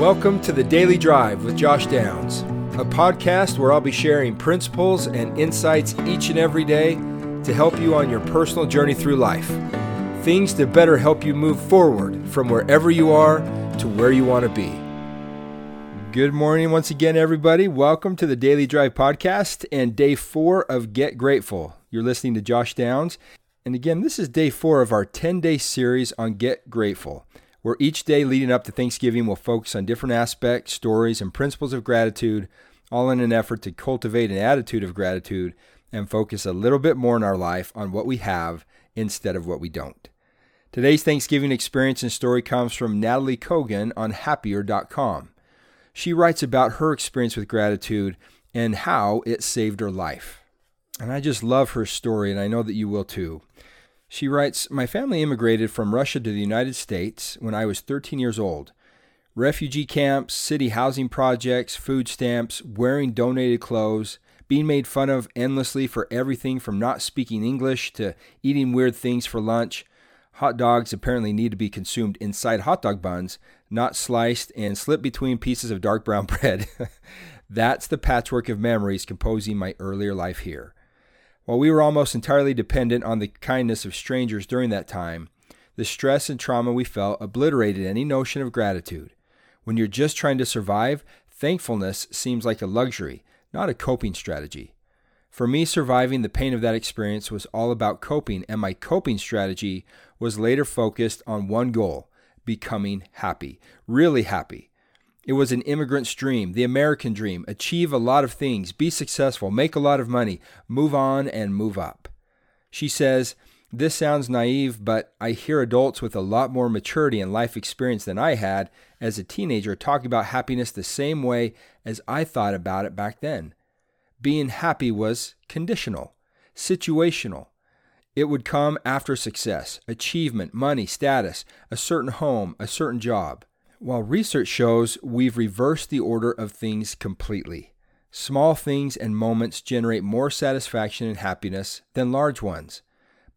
Welcome to the Daily Drive with Josh Downs, a podcast where I'll be sharing principles and insights each and every day to help you on your personal journey through life. Things to better help you move forward from wherever you are to where you want to be. Good morning once again, everybody. Welcome to the Daily Drive podcast and day four of Get Grateful. You're listening to Josh Downs. And again, this is day four of our 10 day series on Get Grateful where each day leading up to Thanksgiving will focus on different aspects, stories, and principles of gratitude, all in an effort to cultivate an attitude of gratitude and focus a little bit more in our life on what we have instead of what we don't. Today's Thanksgiving experience and story comes from Nataly Kogan on happier.com. She writes about her experience with gratitude and how it saved her life. And I just love her story, and I know that you will too. She writes My family immigrated from Russia to the United States when I was 13 years old. Refugee camps, city housing projects, food stamps, wearing donated clothes, being made fun of endlessly for everything from not speaking English to eating weird things for lunch. Hot dogs apparently need to be consumed inside hot dog buns, not sliced and slipped between pieces of dark brown bread. That's the patchwork of memories composing my earlier life here. While we were almost entirely dependent on the kindness of strangers during that time, the stress and trauma we felt obliterated any notion of gratitude. When you're just trying to survive, thankfulness seems like a luxury, not a coping strategy. For me, surviving the pain of that experience was all about coping, and my coping strategy was later focused on one goal becoming happy, really happy. It was an immigrant's dream, the American dream achieve a lot of things, be successful, make a lot of money, move on, and move up. She says, This sounds naive, but I hear adults with a lot more maturity and life experience than I had as a teenager talking about happiness the same way as I thought about it back then. Being happy was conditional, situational. It would come after success, achievement, money, status, a certain home, a certain job. While research shows we've reversed the order of things completely. Small things and moments generate more satisfaction and happiness than large ones.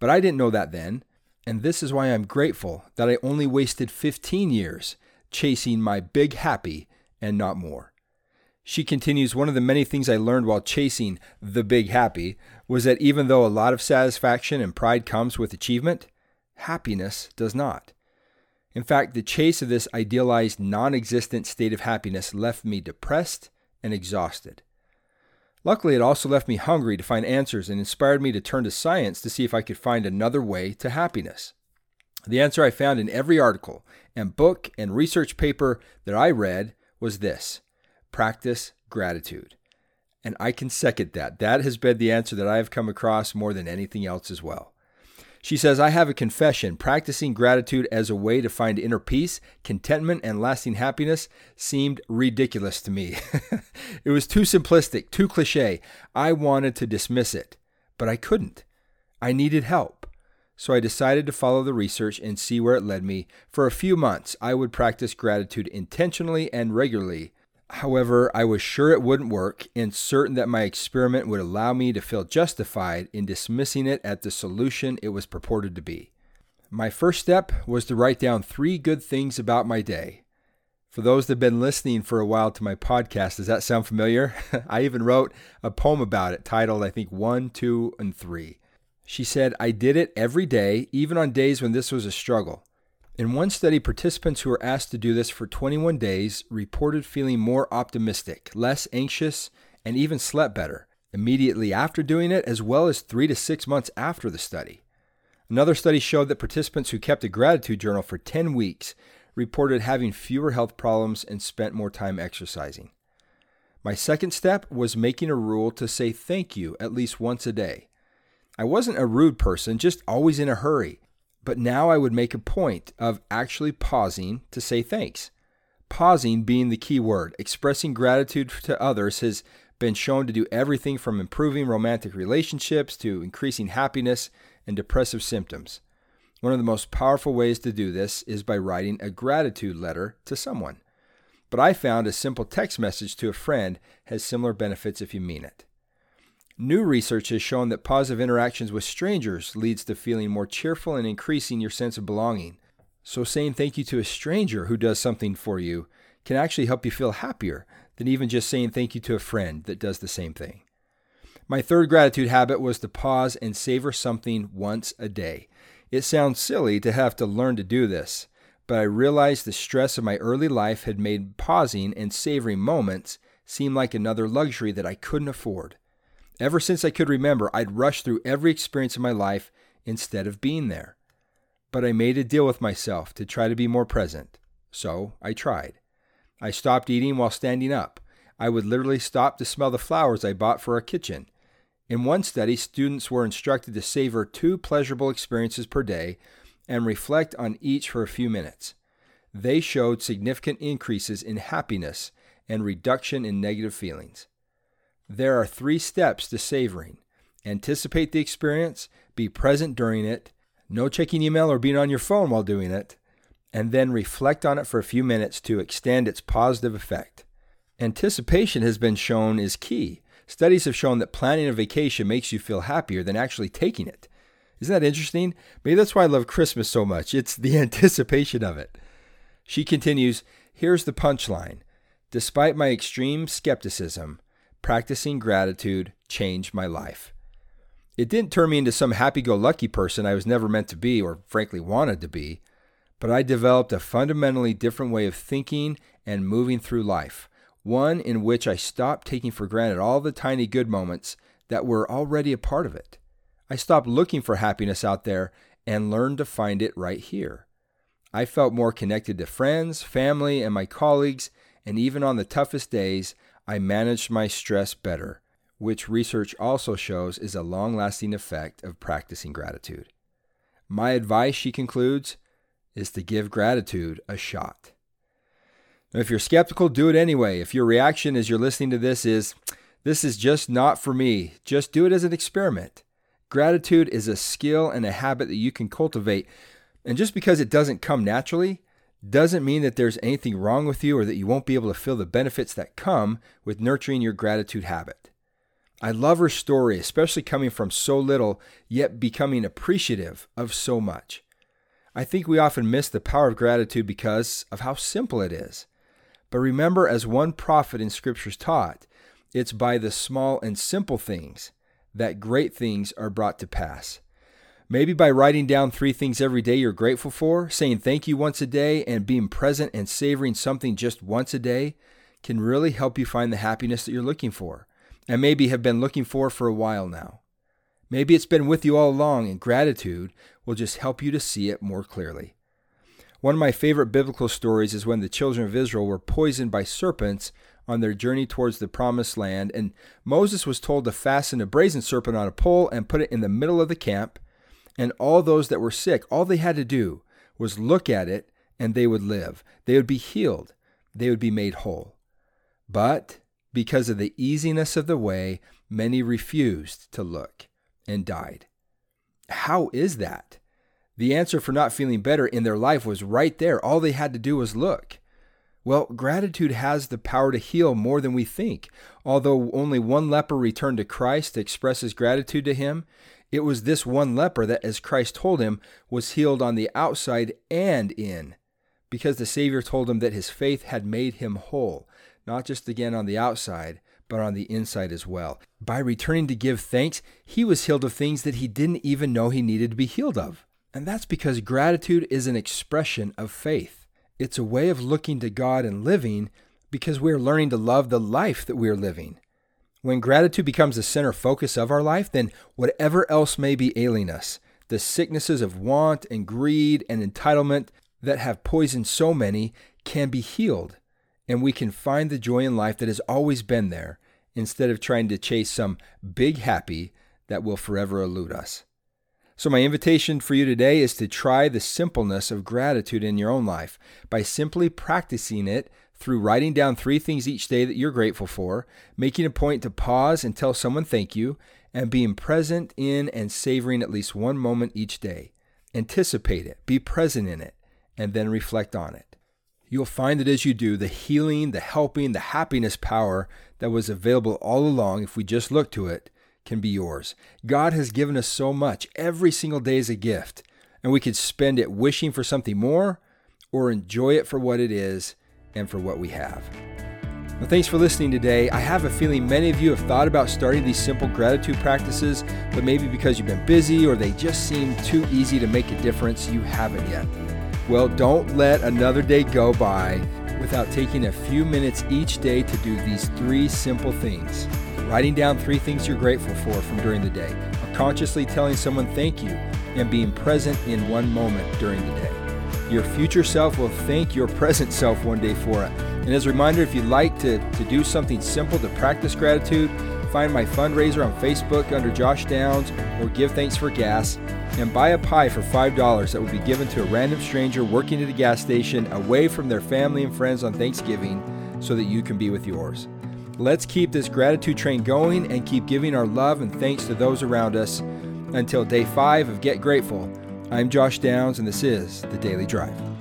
But I didn't know that then, and this is why I'm grateful that I only wasted 15 years chasing my big happy and not more. She continues One of the many things I learned while chasing the big happy was that even though a lot of satisfaction and pride comes with achievement, happiness does not. In fact, the chase of this idealized, non existent state of happiness left me depressed and exhausted. Luckily, it also left me hungry to find answers and inspired me to turn to science to see if I could find another way to happiness. The answer I found in every article and book and research paper that I read was this practice gratitude. And I can second that. That has been the answer that I have come across more than anything else as well. She says, I have a confession. Practicing gratitude as a way to find inner peace, contentment, and lasting happiness seemed ridiculous to me. it was too simplistic, too cliche. I wanted to dismiss it, but I couldn't. I needed help. So I decided to follow the research and see where it led me. For a few months, I would practice gratitude intentionally and regularly However, I was sure it wouldn't work and certain that my experiment would allow me to feel justified in dismissing it at the solution it was purported to be. My first step was to write down three good things about my day. For those that have been listening for a while to my podcast, does that sound familiar? I even wrote a poem about it titled, I think, One, Two, and Three. She said, I did it every day, even on days when this was a struggle. In one study, participants who were asked to do this for 21 days reported feeling more optimistic, less anxious, and even slept better immediately after doing it, as well as three to six months after the study. Another study showed that participants who kept a gratitude journal for 10 weeks reported having fewer health problems and spent more time exercising. My second step was making a rule to say thank you at least once a day. I wasn't a rude person, just always in a hurry. But now I would make a point of actually pausing to say thanks. Pausing being the key word. Expressing gratitude to others has been shown to do everything from improving romantic relationships to increasing happiness and depressive symptoms. One of the most powerful ways to do this is by writing a gratitude letter to someone. But I found a simple text message to a friend has similar benefits if you mean it. New research has shown that positive interactions with strangers leads to feeling more cheerful and increasing your sense of belonging. So saying thank you to a stranger who does something for you can actually help you feel happier than even just saying thank you to a friend that does the same thing. My third gratitude habit was to pause and savor something once a day. It sounds silly to have to learn to do this, but I realized the stress of my early life had made pausing and savoring moments seem like another luxury that I couldn't afford. Ever since I could remember, I'd rushed through every experience of my life instead of being there. But I made a deal with myself to try to be more present. So I tried. I stopped eating while standing up. I would literally stop to smell the flowers I bought for our kitchen. In one study, students were instructed to savor two pleasurable experiences per day and reflect on each for a few minutes. They showed significant increases in happiness and reduction in negative feelings. There are three steps to savoring anticipate the experience, be present during it, no checking email or being on your phone while doing it, and then reflect on it for a few minutes to extend its positive effect. Anticipation has been shown is key. Studies have shown that planning a vacation makes you feel happier than actually taking it. Isn't that interesting? Maybe that's why I love Christmas so much. It's the anticipation of it. She continues Here's the punchline Despite my extreme skepticism, practicing gratitude changed my life. It didn't turn me into some happy go lucky person I was never meant to be or frankly wanted to be, but I developed a fundamentally different way of thinking and moving through life, one in which I stopped taking for granted all the tiny good moments that were already a part of it. I stopped looking for happiness out there and learned to find it right here. I felt more connected to friends, family, and my colleagues and even on the toughest days, I managed my stress better, which research also shows is a long lasting effect of practicing gratitude. My advice, she concludes, is to give gratitude a shot. Now, if you're skeptical, do it anyway. If your reaction as you're listening to this is, this is just not for me, just do it as an experiment. Gratitude is a skill and a habit that you can cultivate. And just because it doesn't come naturally doesn't mean that there's anything wrong with you or that you won't be able to feel the benefits that come with nurturing your gratitude habit. I love her story, especially coming from so little, yet becoming appreciative of so much. I think we often miss the power of gratitude because of how simple it is. But remember, as one prophet in scriptures taught, it's by the small and simple things that great things are brought to pass. Maybe by writing down three things every day you're grateful for, saying thank you once a day, and being present and savoring something just once a day can really help you find the happiness that you're looking for, and maybe have been looking for for a while now. Maybe it's been with you all along, and gratitude will just help you to see it more clearly. One of my favorite biblical stories is when the children of Israel were poisoned by serpents on their journey towards the promised land, and Moses was told to fasten a brazen serpent on a pole and put it in the middle of the camp and all those that were sick, all they had to do was look at it and they would live. They would be healed. They would be made whole. But because of the easiness of the way, many refused to look and died. How is that? The answer for not feeling better in their life was right there. All they had to do was look. Well, gratitude has the power to heal more than we think. Although only one leper returned to Christ to express his gratitude to him, it was this one leper that, as Christ told him, was healed on the outside and in, because the Savior told him that his faith had made him whole, not just again on the outside, but on the inside as well. By returning to give thanks, he was healed of things that he didn't even know he needed to be healed of. And that's because gratitude is an expression of faith. It's a way of looking to God and living because we're learning to love the life that we're living. When gratitude becomes the center focus of our life, then whatever else may be ailing us, the sicknesses of want and greed and entitlement that have poisoned so many can be healed, and we can find the joy in life that has always been there instead of trying to chase some big happy that will forever elude us. So, my invitation for you today is to try the simpleness of gratitude in your own life by simply practicing it through writing down three things each day that you're grateful for, making a point to pause and tell someone thank you, and being present in and savoring at least one moment each day. Anticipate it, be present in it, and then reflect on it. You'll find that as you do, the healing, the helping, the happiness power that was available all along, if we just look to it, can be yours. God has given us so much. Every single day is a gift, and we could spend it wishing for something more or enjoy it for what it is and for what we have. Well, thanks for listening today. I have a feeling many of you have thought about starting these simple gratitude practices, but maybe because you've been busy or they just seem too easy to make a difference, you haven't yet. Well, don't let another day go by without taking a few minutes each day to do these three simple things. Writing down three things you're grateful for from during the day, consciously telling someone thank you, and being present in one moment during the day. Your future self will thank your present self one day for it. And as a reminder, if you'd like to, to do something simple to practice gratitude, find my fundraiser on Facebook under Josh Downs or Give Thanks for Gas and buy a pie for $5 that will be given to a random stranger working at a gas station away from their family and friends on Thanksgiving so that you can be with yours. Let's keep this gratitude train going and keep giving our love and thanks to those around us. Until day five of Get Grateful, I'm Josh Downs, and this is The Daily Drive.